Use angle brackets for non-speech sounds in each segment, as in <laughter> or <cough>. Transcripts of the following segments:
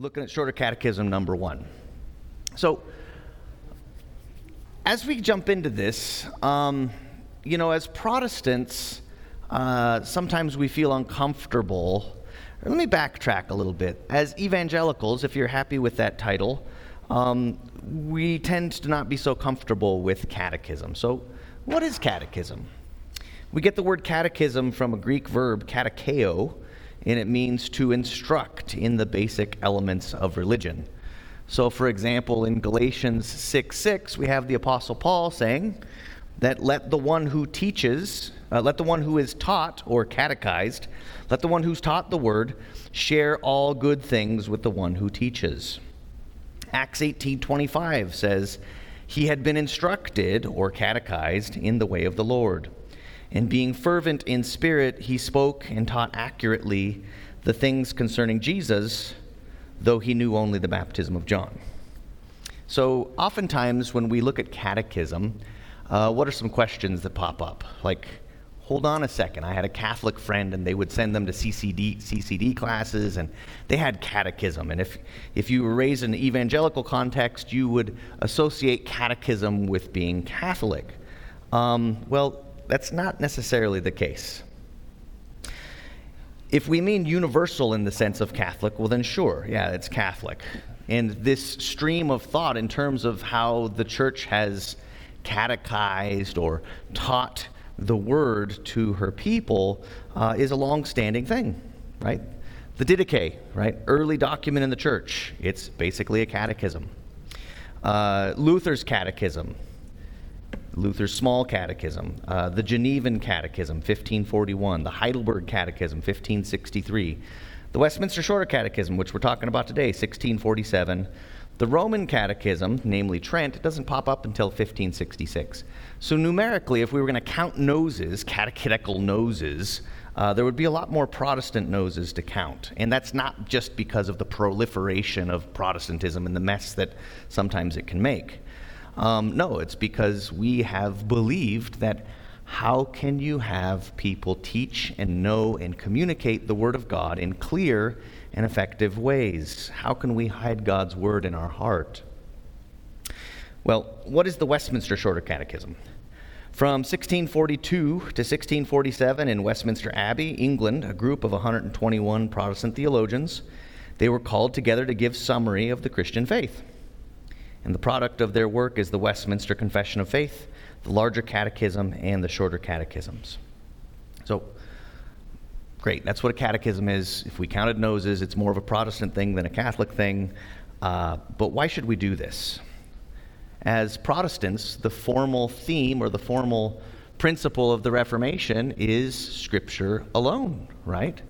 looking at Shorter Catechism number one. So, as we jump into this, um, you know, as Protestants, uh, sometimes we feel uncomfortable. Let me backtrack a little bit. As evangelicals, if you're happy with that title, um, we tend to not be so comfortable with catechism. So, what is catechism? We get the word catechism from a Greek verb, katekeo, and it means to instruct in the basic elements of religion. So, for example, in Galatians 6 6, we have the Apostle Paul saying that let the one who teaches, uh, let the one who is taught or catechized, let the one who's taught the word share all good things with the one who teaches. Acts 18:25 says, "He had been instructed or catechized in the way of the Lord, and being fervent in spirit, he spoke and taught accurately the things concerning Jesus." though he knew only the baptism of John. So, oftentimes when we look at catechism, uh, what are some questions that pop up? Like, hold on a second. I had a Catholic friend, and they would send them to CCD, CCD classes, and they had catechism. And if, if you were raised in an evangelical context, you would associate catechism with being Catholic. Um, well, that's not necessarily the case. If we mean universal in the sense of Catholic, well, then sure, yeah, it's Catholic. And this stream of thought in terms of how the church has catechized or taught the word to her people uh, is a long standing thing, right? The Didache, right? Early document in the church. It's basically a catechism. Uh, Luther's catechism, Luther's Small Catechism, uh, the Genevan Catechism, 1541, the Heidelberg Catechism, 1563, the Westminster Shorter Catechism, which we're talking about today, 1647, the Roman Catechism, namely Trent, doesn't pop up until 1566. So, numerically, if we were going to count noses, catechetical noses, uh, there would be a lot more Protestant noses to count. And that's not just because of the proliferation of Protestantism and the mess that sometimes it can make. Um, no, it's because we have believed that how can you have people teach and know and communicate the Word of God in clear and effective ways? How can we hide God's Word in our heart? Well, what is the Westminster Shorter Catechism? From 1642 to 1647 in Westminster Abbey, England, a group of 121 Protestant theologians, they were called together to give summary of the Christian faith. And the product of their work is the Westminster Confession of Faith, the larger catechism, and the shorter catechisms. So, great. That's what a catechism is. If we counted noses, it's more of a Protestant thing than a Catholic thing. Uh, but why should we do this? As Protestants, the formal theme or the formal principle of the Reformation is Scripture alone, right?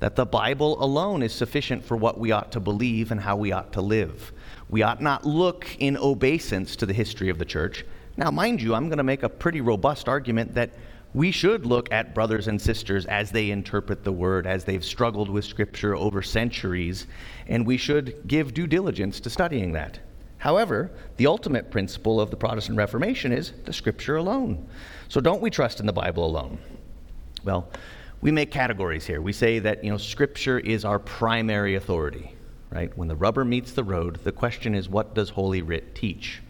That the Bible alone is sufficient for what we ought to believe and how we ought to live. We ought not look in obeisance to the history of the church. Now, mind you, I'm going to make a pretty robust argument that we should look at brothers and sisters as they interpret the word, as they've struggled with Scripture over centuries, and we should give due diligence to studying that. However, the ultimate principle of the Protestant Reformation is the Scripture alone. So don't we trust in the Bible alone? Well, we make categories here. We say that, you know, Scripture is our primary authority right? When the rubber meets the road, the question is what does Holy Writ teach?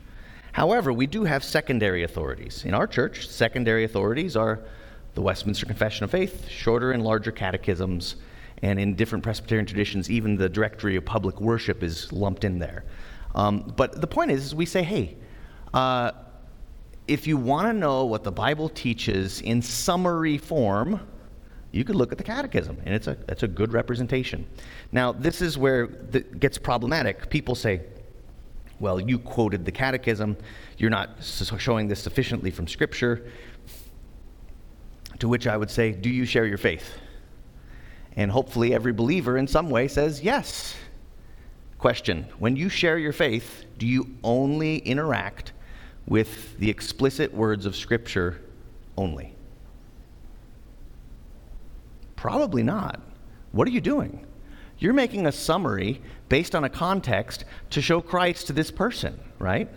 However, we do have secondary authorities. In our church, secondary authorities are the Westminster Confession of Faith, shorter and larger catechisms, and in different Presbyterian traditions, even the Directory of Public Worship is lumped in there. Um, but the point is, is we say, hey, uh, if you want to know what the Bible teaches in summary form, you could look at the catechism, and it's a, it's a good representation. Now, this is where it gets problematic. People say, well, you quoted the catechism, you're not showing this sufficiently from Scripture. To which I would say, do you share your faith? And hopefully, every believer in some way says yes. Question When you share your faith, do you only interact with the explicit words of Scripture only? Probably not. What are you doing? You're making a summary based on a context to show Christ to this person, right?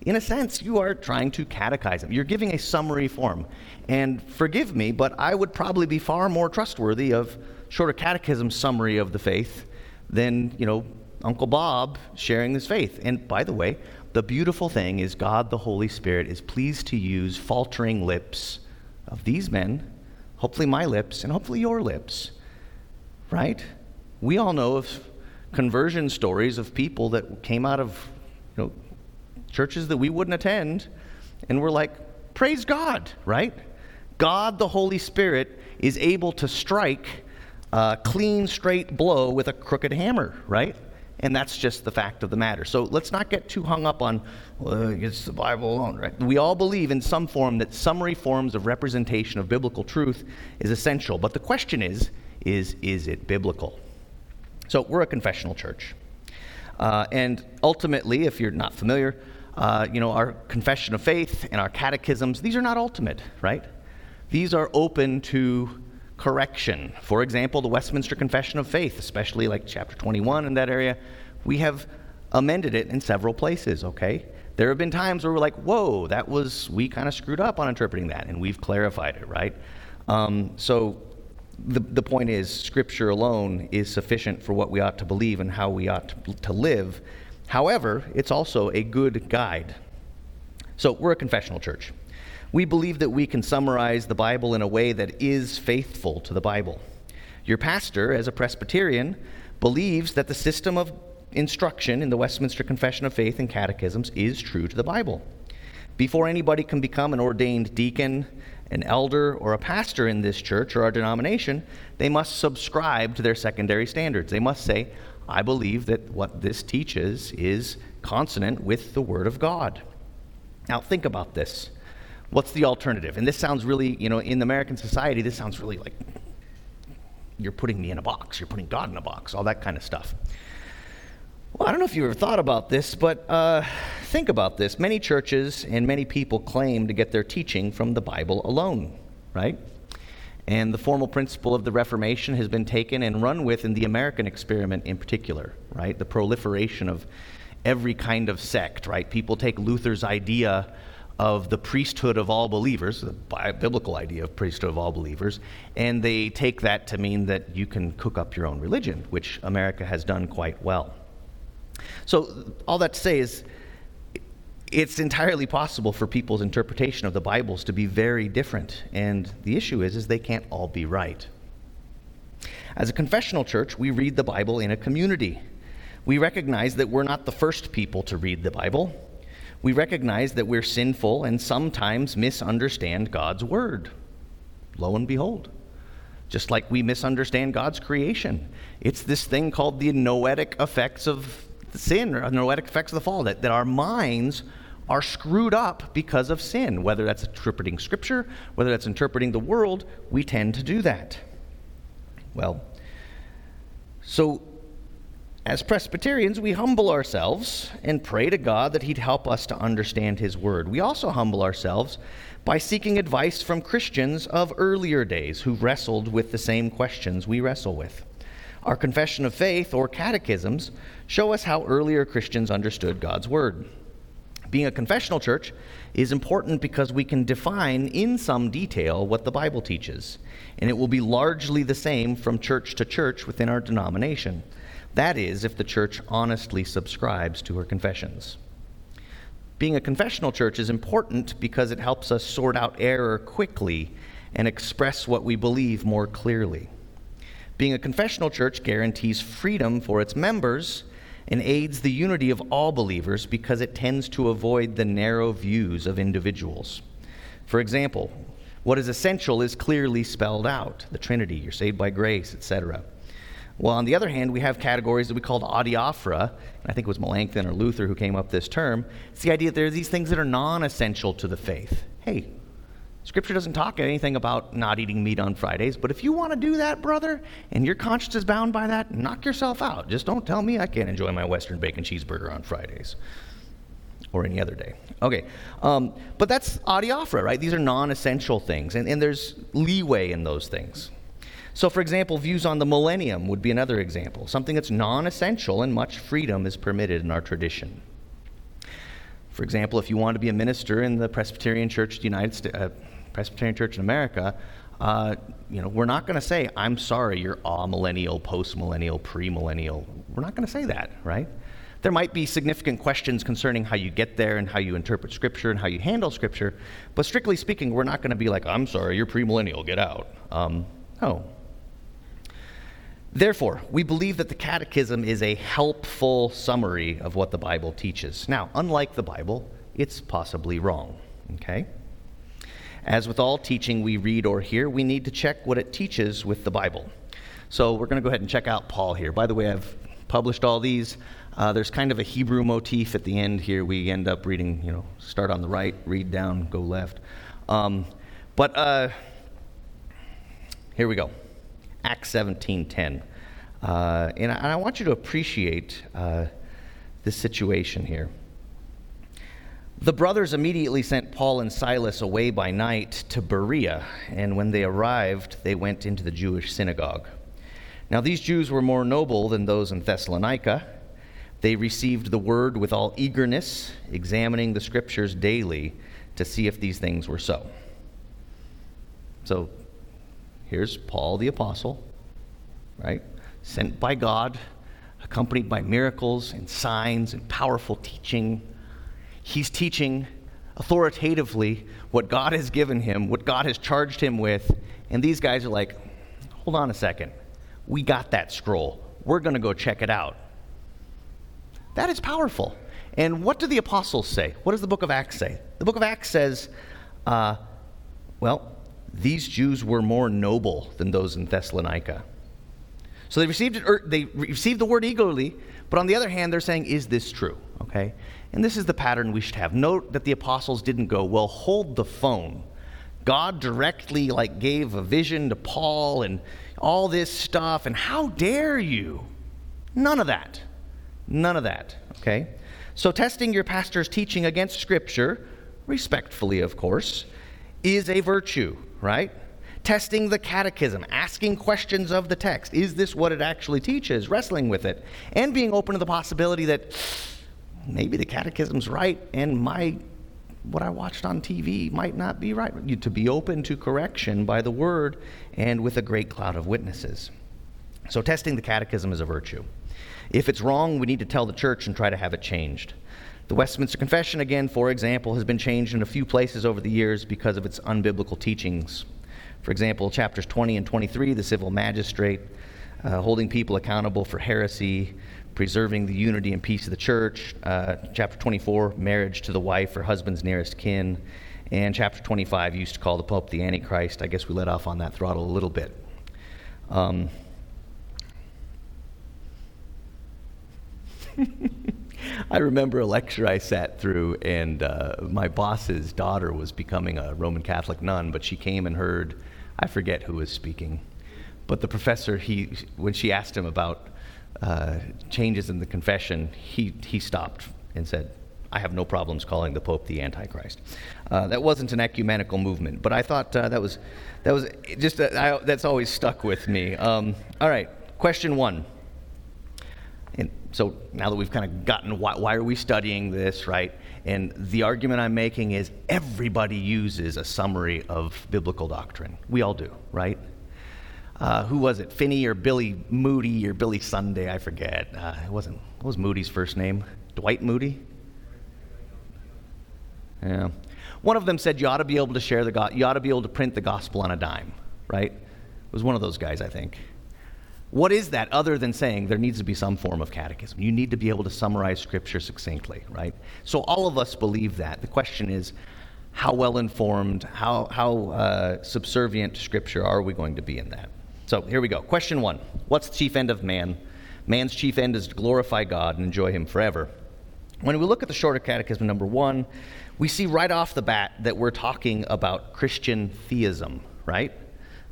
In a sense, you are trying to catechize them. You're giving a summary form. And forgive me, but I would probably be far more trustworthy of shorter catechism summary of the faith than, you know, Uncle Bob sharing his faith. And by the way, the beautiful thing is God the Holy Spirit is pleased to use faltering lips of these men, hopefully my lips, and hopefully your lips. Right? We all know of conversion stories of people that came out of you know, churches that we wouldn't attend, and we're like, praise God, right? God the Holy Spirit is able to strike a clean, straight blow with a crooked hammer, right? And that's just the fact of the matter. So let's not get too hung up on, well, it's the Bible alone, right? We all believe in some form that summary forms of representation of biblical truth is essential. But the question is, is, is it biblical? So we're a confessional church. Uh, and ultimately, if you're not familiar, uh, you know, our confession of faith and our catechisms, these are not ultimate, right? These are open to correction. For example, the Westminster Confession of Faith, especially like chapter 21 in that area, we have amended it in several places, okay? There have been times where we're like, whoa, that was, we kind of screwed up on interpreting that, and we've clarified it, right? Um, so the, the point is, Scripture alone is sufficient for what we ought to believe and how we ought to, to live. However, it's also a good guide. So we're a confessional church. We believe that we can summarize the Bible in a way that is faithful to the Bible. Your pastor, as a Presbyterian, believes that the system of instruction in the Westminster Confession of Faith and Catechisms is true to the Bible. Before anybody can become an ordained deacon, an elder, or a pastor in this church or our denomination, they must subscribe to their secondary standards. They must say, I believe that what this teaches is consonant with the Word of God. Now, think about this. What's the alternative? And this sounds really, you know, in American society, this sounds really like you're putting me in a box, you're putting God in a box, all that kind of stuff. Well, I don't know if you ever thought about this, but uh, think about this. Many churches and many people claim to get their teaching from the Bible alone, right? And the formal principle of the Reformation has been taken and run with in the American experiment in particular, right? The proliferation of every kind of sect, right? People take Luther's idea of the priesthood of all believers, the biblical idea of priesthood of all believers, and they take that to mean that you can cook up your own religion, which America has done quite well. So, all that to say is, it's entirely possible for people's interpretation of the Bibles to be very different, and the issue is, is they can't all be right. As a confessional church, we read the Bible in a community. We recognize that we're not the first people to read the Bible we recognize that we're sinful and sometimes misunderstand God's word. Lo and behold, just like we misunderstand God's creation, it's this thing called the noetic effects of sin or noetic effects of the fall, that, that our minds are screwed up because of sin. Whether that's interpreting Scripture, whether that's interpreting the world, we tend to do that. Well, so as Presbyterians, we humble ourselves and pray to God that He'd help us to understand His Word. We also humble ourselves by seeking advice from Christians of earlier days who wrestled with the same questions we wrestle with. Our confession of faith or catechisms show us how earlier Christians understood God's Word. Being a confessional church is important because we can define in some detail what the Bible teaches, and it will be largely the same from church to church within our denomination. That is, if the church honestly subscribes to her confessions. Being a confessional church is important because it helps us sort out error quickly and express what we believe more clearly. Being a confessional church guarantees freedom for its members and aids the unity of all believers because it tends to avoid the narrow views of individuals. For example, what is essential is clearly spelled out the Trinity, you're saved by grace, etc. Well, on the other hand, we have categories that we called adiaphora, and I think it was Melanchthon or Luther who came up this term. It's the idea that there are these things that are non essential to the faith. Hey, Scripture doesn't talk anything about not eating meat on Fridays, but if you want to do that, brother, and your conscience is bound by that, knock yourself out. Just don't tell me I can't enjoy my Western bacon cheeseburger on Fridays or any other day. Okay, um, but that's adiaphora, right? These are non essential things, and, and there's leeway in those things. So, for example, views on the millennium would be another example, something that's non essential and much freedom is permitted in our tradition. For example, if you want to be a minister in the Presbyterian Church, the United uh, Presbyterian Church in America, uh, you know, we're not going to say, I'm sorry, you're amillennial, post-millennial, postmillennial, premillennial. We're not going to say that, right? There might be significant questions concerning how you get there and how you interpret Scripture and how you handle Scripture, but strictly speaking, we're not going to be like, I'm sorry, you're premillennial, get out. Um, no. Therefore, we believe that the Catechism is a helpful summary of what the Bible teaches. Now, unlike the Bible, it's possibly wrong, okay? As with all teaching we read or hear, we need to check what it teaches with the Bible. So we're going to go ahead and check out Paul here. By the way, I've published all these. Uh, there's kind of a Hebrew motif at the end here. We end up reading, you know, start on the right, read down, go left. Um, but uh, here we go. Acts 17:10, uh, and, I, and, I, want you to appreciate uh, this situation here. The brothers immediately sent Paul and Silas away by night to Berea, and when they arrived, they went into the Jewish synagogue. Now, these Jews were more noble than those in Thessalonica. They received the word with all eagerness, examining the scriptures daily to see if these things were so. So, here's Paul the Apostle, right? Sent by God, accompanied by miracles and signs and powerful teaching he's teaching authoritatively what God has given him, what God has charged him with. And these guys are like, hold on a second. We got that scroll. We're going to go check it out. That is powerful. And what do the apostles say? What does the book of Acts say? The book of Acts says, uh, well, these Jews were more noble than those in Thessalonica. So they received it, er, they received the word eagerly, but on the other hand, they're saying, is this true? Okay? And this is the pattern we should have. Note that the apostles didn't go, well, hold the phone. God directly like gave a vision to Paul and all this stuff and how dare you? None of that. None of that, okay? So testing your pastor's teaching against scripture, respectfully of course, is a virtue, right? Testing the catechism, asking questions of the text. Is this what it actually teaches? Wrestling with it. And being open to the possibility that maybe the catechism's right and my what I watched on TV might not be right. You, to be open to correction by the word and with a great cloud of witnesses. So, testing the catechism is a virtue. If it's wrong, we need to tell the church and try to have it changed. The Westminster Confession, again, for example, has been changed in a few places over the years because of its unbiblical teachings. For example, chapters 20 and 23, the civil magistrate, uh, holding people accountable for heresy, preserving the unity and peace of the church. Uh, chapter 24, marriage to the wife or husband's nearest kin. And chapter 25 used to call the Pope the Antichrist. I guess we let off on that throttle a little bit. Um, <laughs> I remember a lecture I sat through, and uh, my boss's daughter was becoming a Roman Catholic nun, but she came and heard, I forget who was speaking, but the professor, he, when she asked him about uh, changes in the confession, he, he stopped and said, I have no problems calling the Pope the Antichrist. Uh, that wasn't an ecumenical movement, but I thought uh, that was that was just uh, I, that's always stuck with me. Um, all right, question one. And so now that we've kind of gotten why, why are we studying this, right? And the argument I'm making is everybody uses a summary of biblical doctrine. We all do, right? uh, who was it? Finney or Billy Moody or Billy Sunday? I forget. Uh, it wasn't. What was Moody's first name? Dwight Moody. Yeah. One of them said you ought to be able to share the go- you ought to be able to print the gospel on a dime, right? It was one of those guys, I think. What is that other than saying there needs to be some form of catechism? You need to be able to summarize scripture succinctly, right? So all of us believe that. The question is, how well informed, how, how uh, subservient to scripture are we going to be in that? So here we go. Question one What's the chief end of man? Man's chief end is to glorify God and enjoy Him forever. When we look at the Shorter Catechism, number one, we see right off the bat that we're talking about Christian theism, right?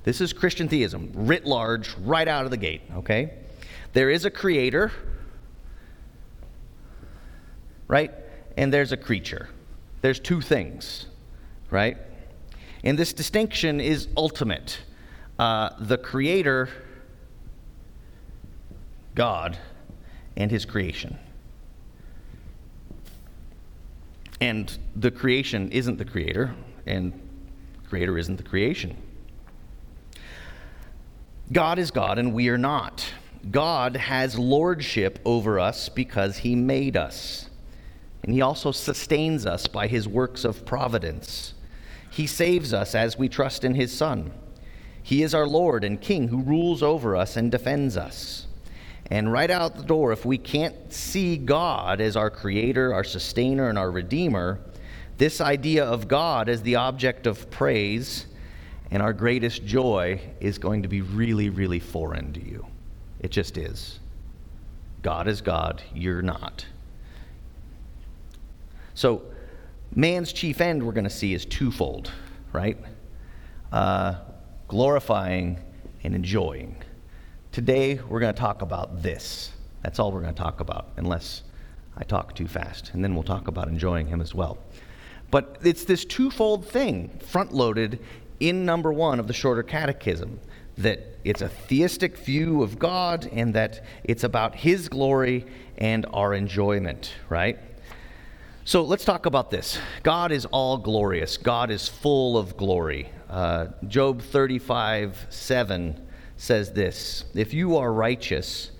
This is Christian theism, writ large, right out of the gate, okay? There is a creator, right? And there's a creature. There's two things, right? And this distinction is ultimate uh, the Creator, God, and His creation. And the creation isn't the Creator, and Creator isn't the creation. God is God and we are not. God has lordship over us because he made us. And he also sustains us by his works of providence. He saves us as we trust in his Son. He is our Lord and King who rules over us and defends us. And right out the door, if we can't see God as our creator, our sustainer, and our redeemer, this idea of God as the object of praise and our greatest joy is going to be really, really foreign to you. It just is. God is God, you're not. So, man's chief end we're going to see is twofold, right? Uh, glorifying and enjoying. Today, we're going to talk about this. That's all we're going to talk about, unless I talk too fast. And then we'll talk about enjoying Him as well. But it's this twofold thing, front loaded in number one of the shorter catechism that it's a theistic view of God and that it's about His glory and our enjoyment, right? So let's talk about this. God is all glorious, God is full of glory. Uh, Job 35 7 says this If you are righteous,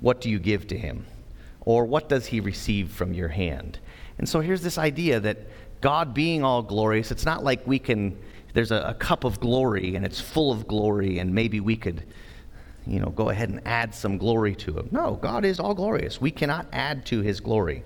what do you give to Him? Or what does He receive from your hand? And so here's this idea that God being all glorious, it's not like we can there's a, a cup of glory and it's full of glory, and maybe we could you know, go ahead and add some glory to him. No, God is all glorious. We cannot add to his glory.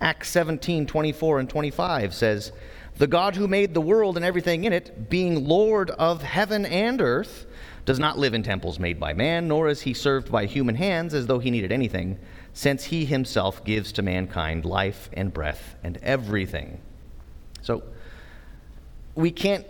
Acts 17, 24 and 25 says, The God who made the world and everything in it, being Lord of heaven and earth, does not live in temples made by man, nor is he served by human hands as though he needed anything, since he himself gives to mankind life and breath and everything. So, we can't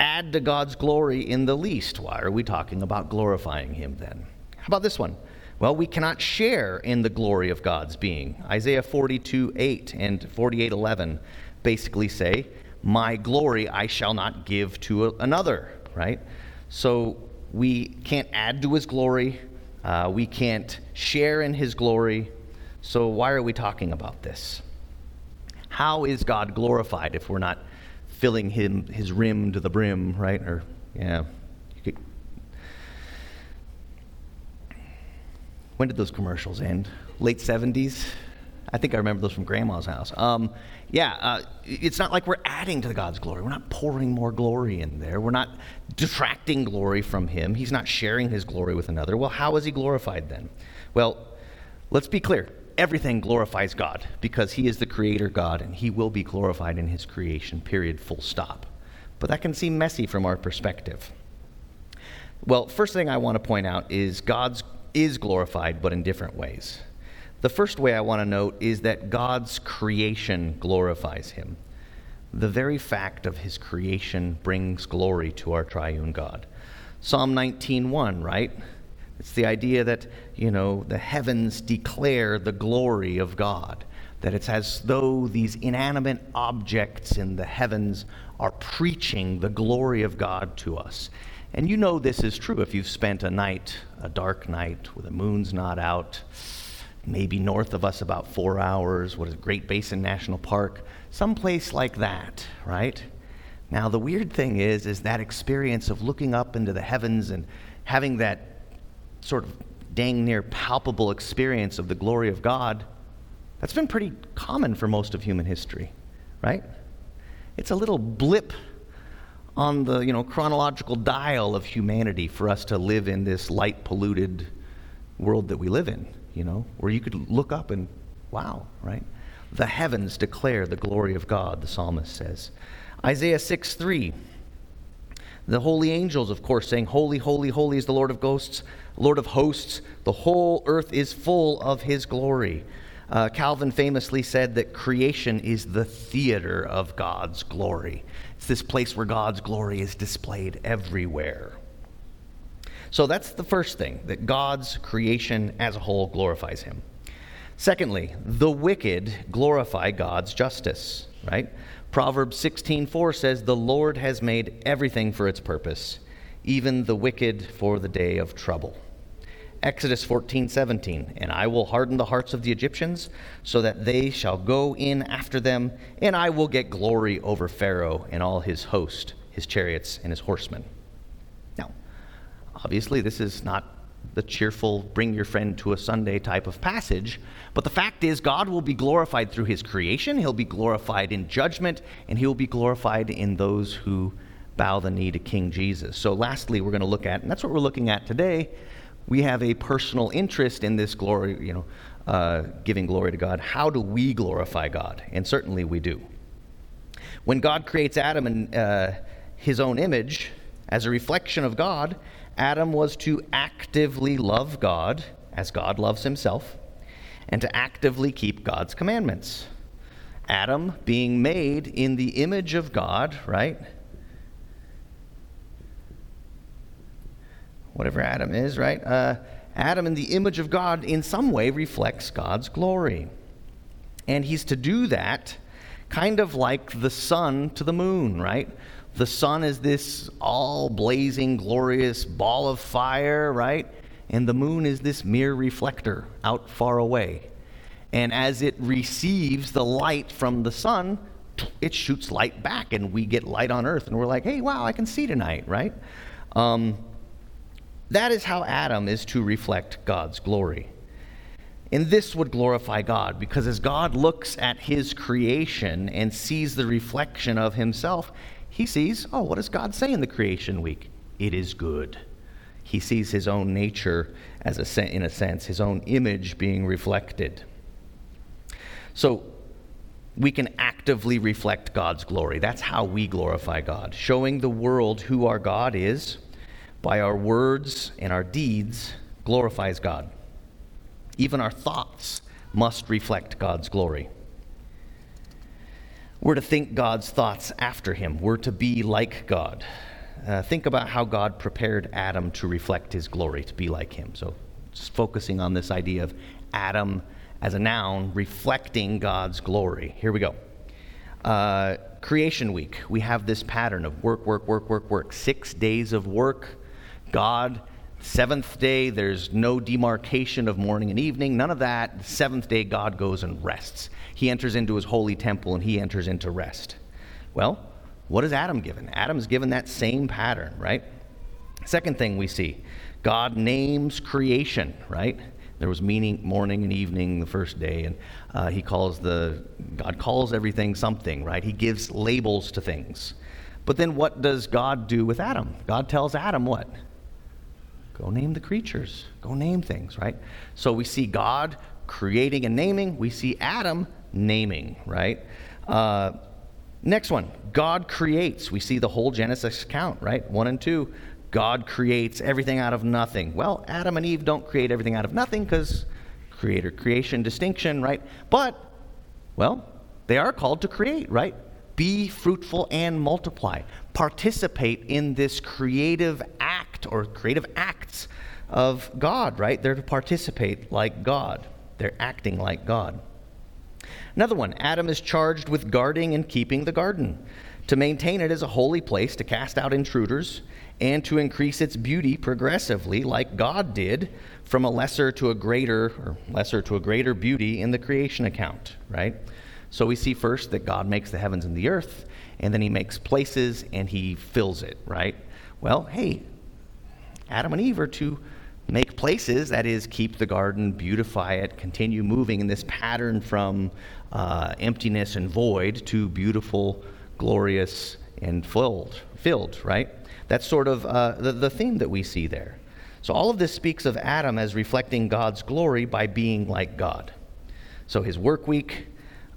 add to God's glory in the least. Why are we talking about glorifying Him then? How about this one? Well, we cannot share in the glory of God's being. Isaiah 42 8 and 48 11 basically say, My glory I shall not give to another, right? So we can't add to His glory, uh, we can't share in His glory. So why are we talking about this? How is God glorified if we're not filling him, his rim to the brim, right? Or, yeah. When did those commercials end? Late 70s? I think I remember those from Grandma's house. Um, yeah, uh, it's not like we're adding to God's glory. We're not pouring more glory in there. We're not detracting glory from Him. He's not sharing His glory with another. Well, how is He glorified then? Well, let's be clear everything glorifies God because He is the Creator God and He will be glorified in His creation, period, full stop. But that can seem messy from our perspective. Well, first thing I want to point out is God's is glorified, but in different ways. The first way I want to note is that God's creation glorifies Him. The very fact of His creation brings glory to our triune God. Psalm 19:1, right? It's the idea that, you know, the heavens declare the glory of God. That it's as though these inanimate objects in the heavens are preaching the glory of God to us. And you know this is true if you've spent a night, a dark night, with the moon's not out, maybe north of us about four hours, what is Great Basin National Park, someplace like that, right? Now, the weird thing is, is that experience of looking up into the heavens and having that sort of dang near palpable experience of the glory of God, that's been pretty common for most of human history, right? It's a little blip on the you know chronological dial of humanity for us to live in this light polluted world that we live in, you know, where you could look up and wow, right? The heavens declare the glory of God, the psalmist says. Isaiah 6 3. The holy angels, of course, saying, Holy, holy, holy is the Lord of ghosts. Lord of hosts, the whole earth is full of his glory. Uh, Calvin famously said that creation is the theater of God's glory. It's this place where God's glory is displayed everywhere. So that's the first thing, that God's creation as a whole glorifies him. Secondly, the wicked glorify God's justice, right? Proverbs 16:4 says, "The Lord has made everything for its purpose, even the wicked for the day of trouble." Exodus 14, 17. And I will harden the hearts of the Egyptians, so that they shall go in after them, and I will get glory over Pharaoh and all his host, his chariots, and his horsemen. Now, Obviously, this is not the cheerful, bring your friend to a Sunday type of passage. But the fact is, God will be glorified through his creation, he'll be glorified in judgment, and he will be glorified in those who bow the knee to King Jesus. So, lastly, we're going to look at, and that's what we're looking at today. We have a personal interest in this glory, you know, uh, giving glory to God. How do we glorify God? And certainly we do. When God creates Adam in uh, his own image as a reflection of God, Adam was to actively love God as God loves himself and to actively keep God's commandments. Adam, being made in the image of God, right? Whatever Adam is, right? Uh, Adam, in the image of God, in some way reflects God's glory. And he's to do that kind of like the sun to the moon, right? The sun is this all blazing, glorious ball of fire, right? And the moon is this mere reflector out far away. And as it receives the light from the sun, it shoots light back, and we get light on earth. And we're like, hey, wow, I can see tonight, right? Um, that is how Adam is to reflect God's glory. And this would glorify God because as God looks at his creation and sees the reflection of himself, he sees, oh, what does God say in the creation week? It is good. He sees his own nature as a in a sense, his own image being reflected. So we can actively reflect God's glory. That's how we glorify God, showing the world who our God is by our words and our deeds glorifies God. Even our thoughts must reflect God's glory. We're to think God's thoughts after him. We're to be like God. Uh, think about how God prepared Adam to reflect his glory, to be like him. So, just focusing on this idea of Adam as a noun reflecting God's glory. Here we go. Uh, creation week, we have this pattern of work, work, work, work, work. Six days of work. God, seventh day, there's no demarcation of morning and evening, none of that. Seventh day, God goes and rests he enters into his holy temple and he enters into rest. Well, what is Adam given? Adam's given that same pattern, right? Second thing we see God names creation, right? There was meaning morning and evening the first day, and uh, he calls the God calls everything something, right? He gives labels to things. But then what does God do with Adam? God tells Adam what? Go name the creatures. Go name things, right? So we see God creating and naming. We see Adam naming, right? Uh, next one God creates. We see the whole Genesis account, right? One and two. God creates everything out of nothing. Well, Adam and Eve don't create everything out of nothing because creator creation distinction, right? But, well, they are called to create, right? Be fruitful and multiply. Participate in this creative act or creative acts of God, right? They're to participate like God, they're acting like God. Another one Adam is charged with guarding and keeping the garden, to maintain it as a holy place, to cast out intruders, and to increase its beauty progressively, like God did, from a lesser to a greater, or lesser to a greater beauty in the creation account, right? So we see first that God makes the heavens and the earth, and then he makes places and he fills it, right? Well, hey, Adam and Eve are to make places, that is, keep the garden, beautify it, continue moving in this pattern from uh, emptiness and void to beautiful, glorious, and filled, filled, right? That's sort of uh, the, the theme that we see there. So all of this speaks of Adam as reflecting God's glory by being like God. So his work week,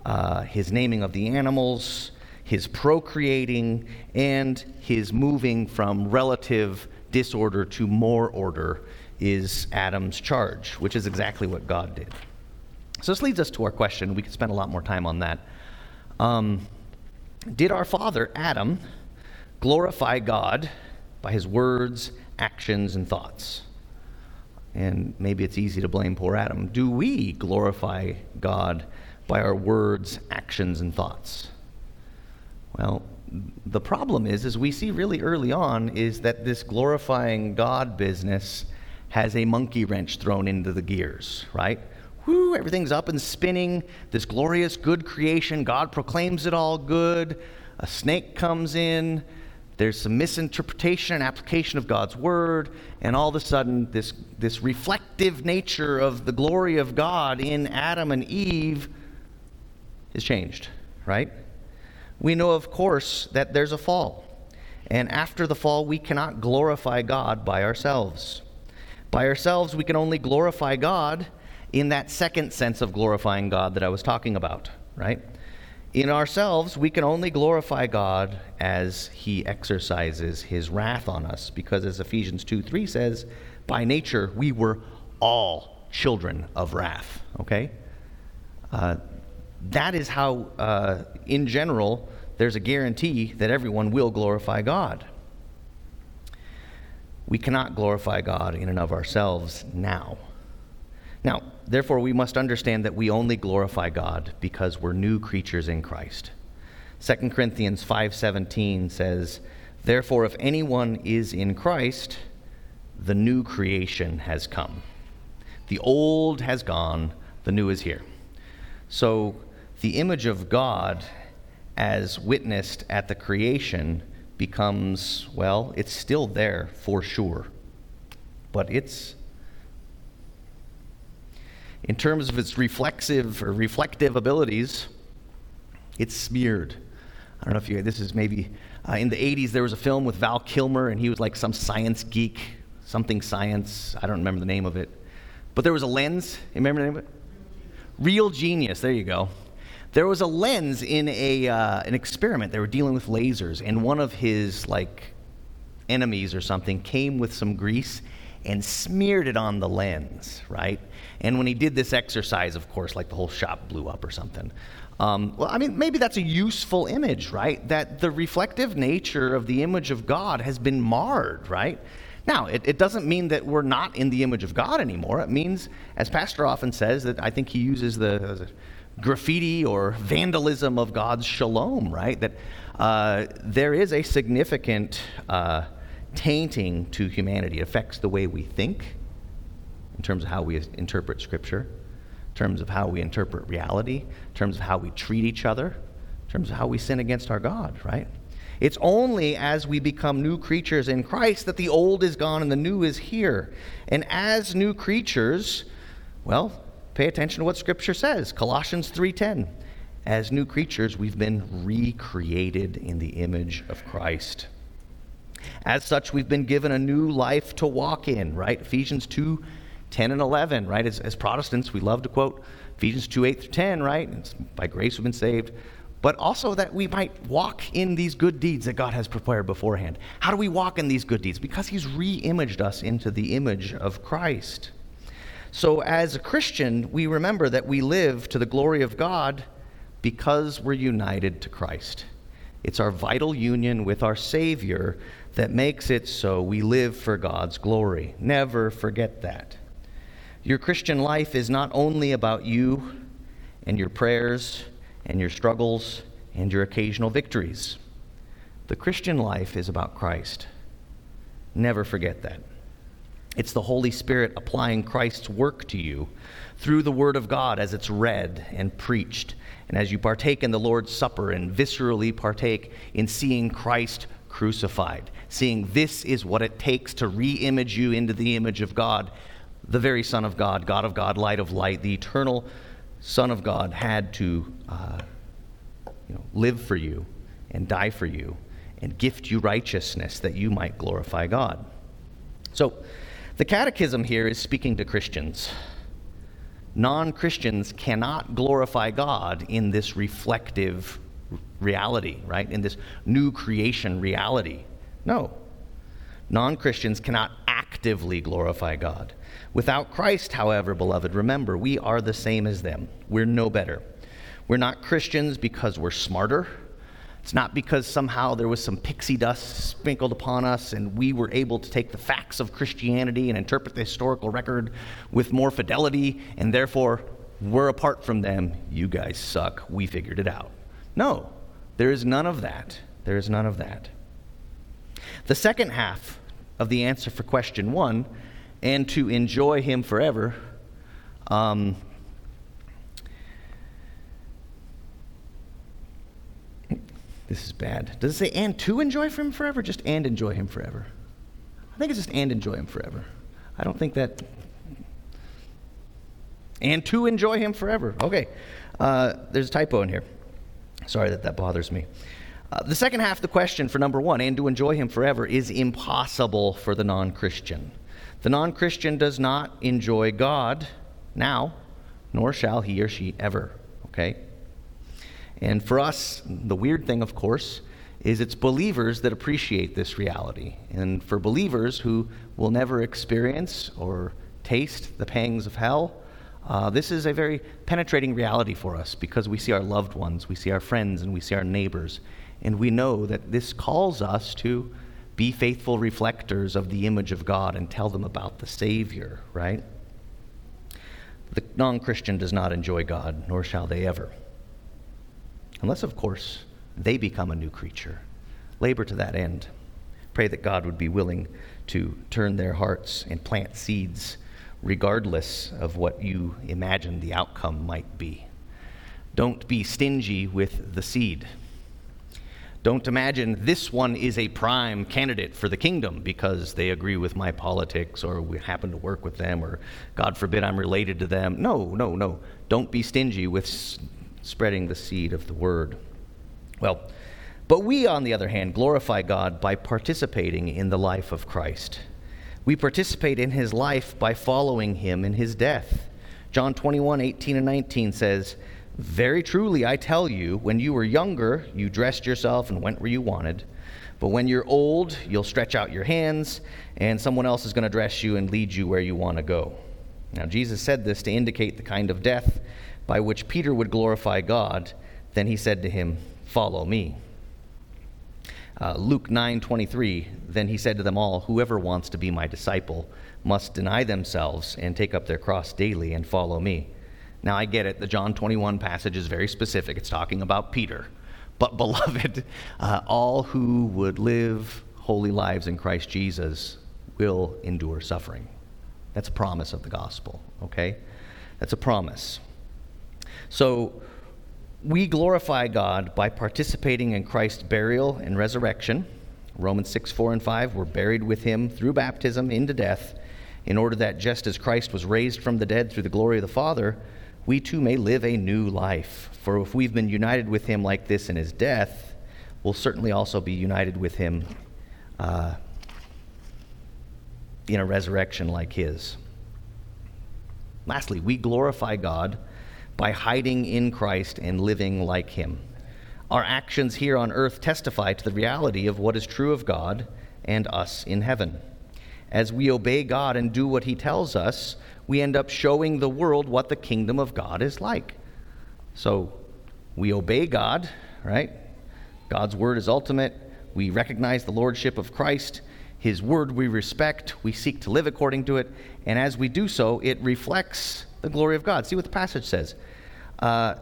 uh, his naming of the animals, his procreating, and his moving from relative disorder to more order is Adam's charge, which is exactly what God did. So this leads us to our question. We could spend a lot more time on that. Um, did our father, Adam, glorify God by his words, actions, and thoughts? And maybe it's easy to blame poor Adam. Do we glorify God by our words, actions, and thoughts? Well, the problem is, as we see really early on, is that this glorifying God business has a monkey wrench thrown into the gears, right? Whoo, everything's up and spinning. This glorious, good creation, God proclaims it all good. A snake comes in, there's some misinterpretation and application of God's word, and all of a sudden, this, this reflective nature of the glory of God in Adam and Eve is changed, right? We know, of course, that there's a fall. And after the fall, we cannot glorify God by ourselves. By ourselves, we can only glorify God in that second sense of glorifying God that I was talking about, right? In ourselves, we can only glorify God as He exercises His wrath on us, because as Ephesians 2 3 says, by nature, we were all children of wrath, okay? Uh, that is how, uh, in general, there's a guarantee that everyone will glorify God. We cannot glorify God in and of ourselves now. Now, therefore, we must understand that we only glorify God because we're new creatures in Christ. 2 Corinthians 5:17 says, "Therefore if anyone is in Christ, the new creation has come. The old has gone, the new is here." So, the image of God as witnessed at the creation becomes, well, it's still there for sure. But it's, in terms of its reflexive or reflective abilities, it's smeared. I don't know if you, this is maybe uh, in the 80s, there was a film with Val Kilmer, and he was like some science geek, something science. I don't remember the name of it. But there was a lens. Remember the name of it? Real Genius. There you go. There was a lens in a, uh, an experiment. They were dealing with lasers, and one of his like enemies or something came with some grease and smeared it on the lens, right? And when he did this exercise, of course, like the whole shop blew up or something. Um, well, I mean, maybe that's a useful image, right? That the reflective nature of the image of God has been marred, right? Now, it, it, doesn't mean that we're not in the image of God anymore. It means, as Pastor often says, that I think he uses the graffiti or vandalism of God's shalom, right? That uh, there is a significant uh, tainting to humanity. It affects the way we think, in terms of how we interpret Scripture, in terms of how we interpret reality, in terms of how we treat each other, in terms of how we sin against our God, right? It's only as we become new creatures in Christ that the old is gone and the new is here. And as new creatures, well, pay attention to what scripture says. Colossians 3:10. As new creatures, we've been recreated in the image of Christ. As such, we've been given a new life to walk in, right? Ephesians 2 10 and 11, right? As, as Protestants, we love to quote Ephesians 2 8 through 10, right? It's by grace we've been saved. But also that we might walk in these good deeds that God has prepared beforehand. How do we walk in these good deeds? Because He's re imaged us into the image of Christ. So, as a Christian, we remember that we live to the glory of God because we're united to Christ. It's our vital union with our Savior that makes it so we live for God's glory. Never forget that. Your Christian life is not only about you and your prayers and your struggles and your occasional victories. The Christian life is about Christ. Never forget that. It's the Holy Spirit applying Christ's work to you through the Word of God as it's read and preached, and as you partake in the Lord's Supper and viscerally partake in seeing Christ crucified, seeing this is what it takes to re image you into the image of God, the very Son of God, God of God, light of light, the eternal Son of God had to uh, you know, live for you and die for you and gift you righteousness that you might glorify God. So, the Catechism here is speaking to Christians. Non Christians cannot glorify God in this reflective reality, right? In this new creation reality. No. Non Christians cannot actively glorify God. Without Christ, however, beloved, remember, we are the same as them. We're no better. We're not Christians because we're smarter it's not because somehow there was some pixie dust sprinkled upon us and we were able to take the facts of Christianity and interpret the historical record with more fidelity and therefore we're apart from them. You guys suck. We figured it out. No, there is none of that. There is none of that. The second half of the answer for question one, and to enjoy Him forever, um, This is bad. Does it say and to enjoy him forever? Just and enjoy him forever. I think it's just and enjoy him forever. I don't think that. And to enjoy him forever. Okay. Uh, there's a typo in here. Sorry that that bothers me. Uh, the second half of the question for number one, and to enjoy him forever, is impossible for the non Christian. The non Christian does not enjoy God now, nor shall he or she ever. Okay? And for us, the weird thing, of course, is it's believers that appreciate this reality. And for believers who will never experience or taste the pangs of hell, uh, this is a very penetrating reality for us because we see our loved ones, we see our friends, and we see our neighbors. And we know that this calls us to be faithful reflectors of the image of God and tell them about the Savior, right? The non Christian does not enjoy God, nor shall they ever. Unless, of course, they become a new creature. Labor to that end. Pray that God would be willing to turn their hearts and plant seeds, regardless of what you imagine the outcome might be. Don't be stingy with the seed. Don't imagine this one is a prime candidate for the kingdom because they agree with my politics or we happen to work with them or, God forbid, I'm related to them. No, no, no. Don't be stingy with spreading the seed of the word. Well, but we, on the other hand, glorify God by participating in the life of Christ. We participate in his life by following him in his death. John 21, 18 and 19 says, very truly, I tell you, when you were younger, you dressed yourself and went where you wanted. But when you're old, you'll stretch out your hands, and someone else is going to dress you and lead you where you want to go. Now, Jesus said this to indicate the kind of death by which Peter would glorify God. Then he said to him, Follow me. Uh, Luke 9:23 Then he said to them all, Whoever wants to be my disciple must deny themselves and take up their cross daily and follow me. Now, I get it, the John 21 passage is very specific. It's talking about Peter. But, <laughs> beloved, uh, all who would live holy lives in Christ Jesus will endure suffering. That's a promise of the gospel, okay? That's a promise. So, we glorify God by participating in Christ's burial and resurrection. Romans 6, 4, and 5, we're buried with him through baptism into death, in order that just as Christ was raised from the dead through the glory of the Father, we too may live a new life. For if we've been united with him like this in his death, we'll certainly also be united with him uh, in a resurrection like his. Lastly, we glorify God by hiding in Christ and living like him. Our actions here on earth testify to the reality of what is true of God and us in heaven. As we obey God and do what he tells us, we end up showing the world what the kingdom of God is like. So we obey God, right? God's word is ultimate. We recognize the lordship of Christ. His word we respect. We seek to live according to it. And as we do so, it reflects the glory of God. See what the passage says. Uh,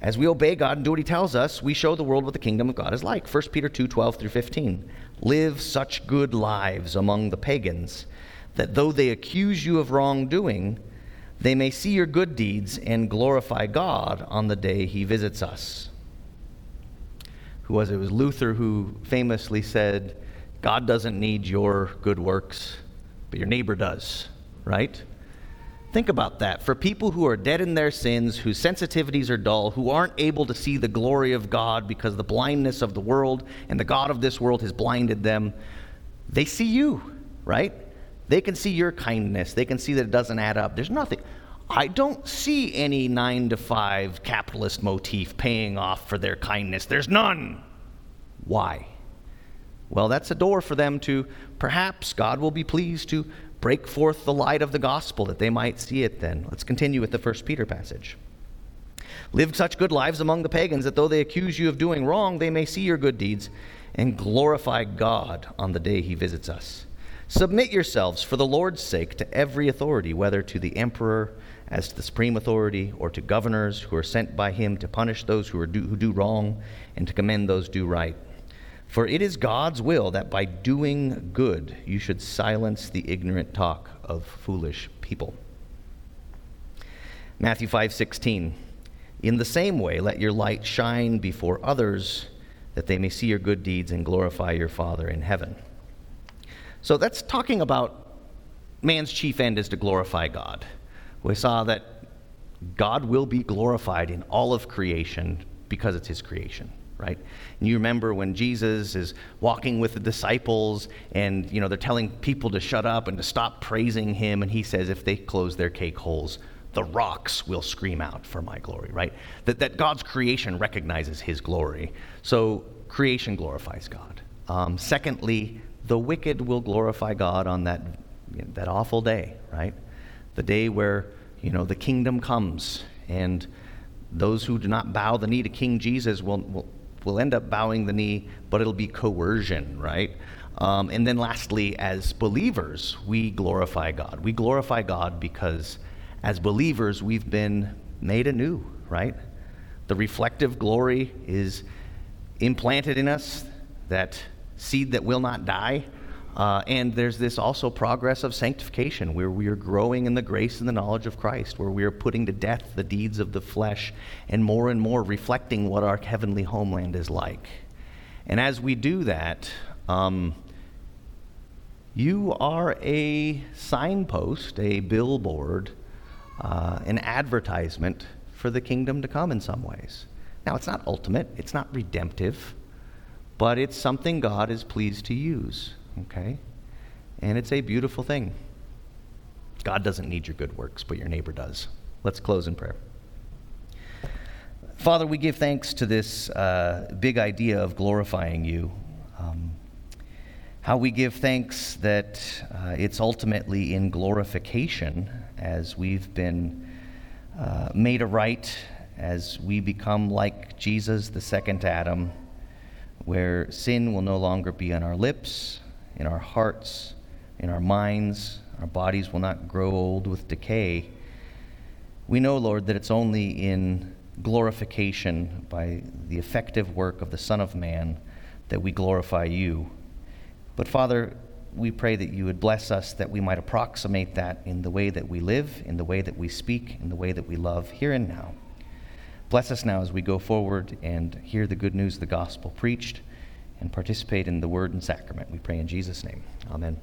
as we obey God and do what he tells us, we show the world what the kingdom of God is like. 1 Peter 2 12 through 15. Live such good lives among the pagans that though they accuse you of wrongdoing, they may see your good deeds and glorify God on the day he visits us. Who was it? It was Luther who famously said, God doesn't need your good works, but your neighbor does, right? Think about that. For people who are dead in their sins, whose sensitivities are dull, who aren't able to see the glory of God because the blindness of the world and the God of this world has blinded them, they see you, right? They can see your kindness. They can see that it doesn't add up. There's nothing. I don't see any nine to five capitalist motif paying off for their kindness. There's none. Why? Well, that's a door for them to perhaps God will be pleased to break forth the light of the gospel that they might see it then. Let's continue with the first Peter passage. Live such good lives among the pagans that though they accuse you of doing wrong, they may see your good deeds and glorify God on the day he visits us. Submit yourselves for the Lord's sake to every authority, whether to the emperor as to the supreme authority, or to governors who are sent by him to punish those who, do, who do wrong and to commend those who do right. For it is God's will that by doing good you should silence the ignorant talk of foolish people. Matthew 5:16 In the same way let your light shine before others that they may see your good deeds and glorify your Father in heaven. So that's talking about man's chief end is to glorify God. We saw that God will be glorified in all of creation because it's his creation right? And you remember when jesus is walking with the disciples and you know they're telling people to shut up and to stop praising him and he says if they close their cake holes the rocks will scream out for my glory right? That, that god's creation recognizes his glory. So creation glorifies god. Um, secondly the wicked will glorify god on that you know, that awful day right? The day where you know the kingdom comes and those who do not bow the knee to King Jesus will, will, will end up bowing the knee, but it'll be coercion, right? Um, and then lastly, as believers, we glorify God. We glorify God because as believers, we've been made anew, right? The reflective glory is implanted in us, that seed that will not die. Uh, and there's this also progress of sanctification where we are growing in the grace and the knowledge of Christ, where we are putting to death the deeds of the flesh and more and more reflecting what our heavenly homeland is like. And as we do that, um, you are a signpost, a billboard, uh, an advertisement for the kingdom to come in some ways. Now, it's not ultimate, it's not redemptive, but it's something God is pleased to use. Okay? And it's a beautiful thing. God doesn't need your good works, but your neighbor does. Let's close in prayer. Father, we give thanks to this uh, big idea of glorifying you. Um, how we give thanks that uh, it's ultimately in glorification as we've been uh, made aright, as we become like Jesus, the second Adam, where sin will no longer be on our lips, in our hearts, in our minds. Our bodies will not grow old with decay. We know, Lord, that it's only in glorification by the effective work of the Son of Man that we glorify you. But, Father, we pray that you would bless us that we might approximate that in the way that we live, in the way that we speak, in the way that we love, here and now. Bless us now as we go forward and hear the good news of the gospel preached and participate in the word and sacrament. We pray in Jesus' name. Amen.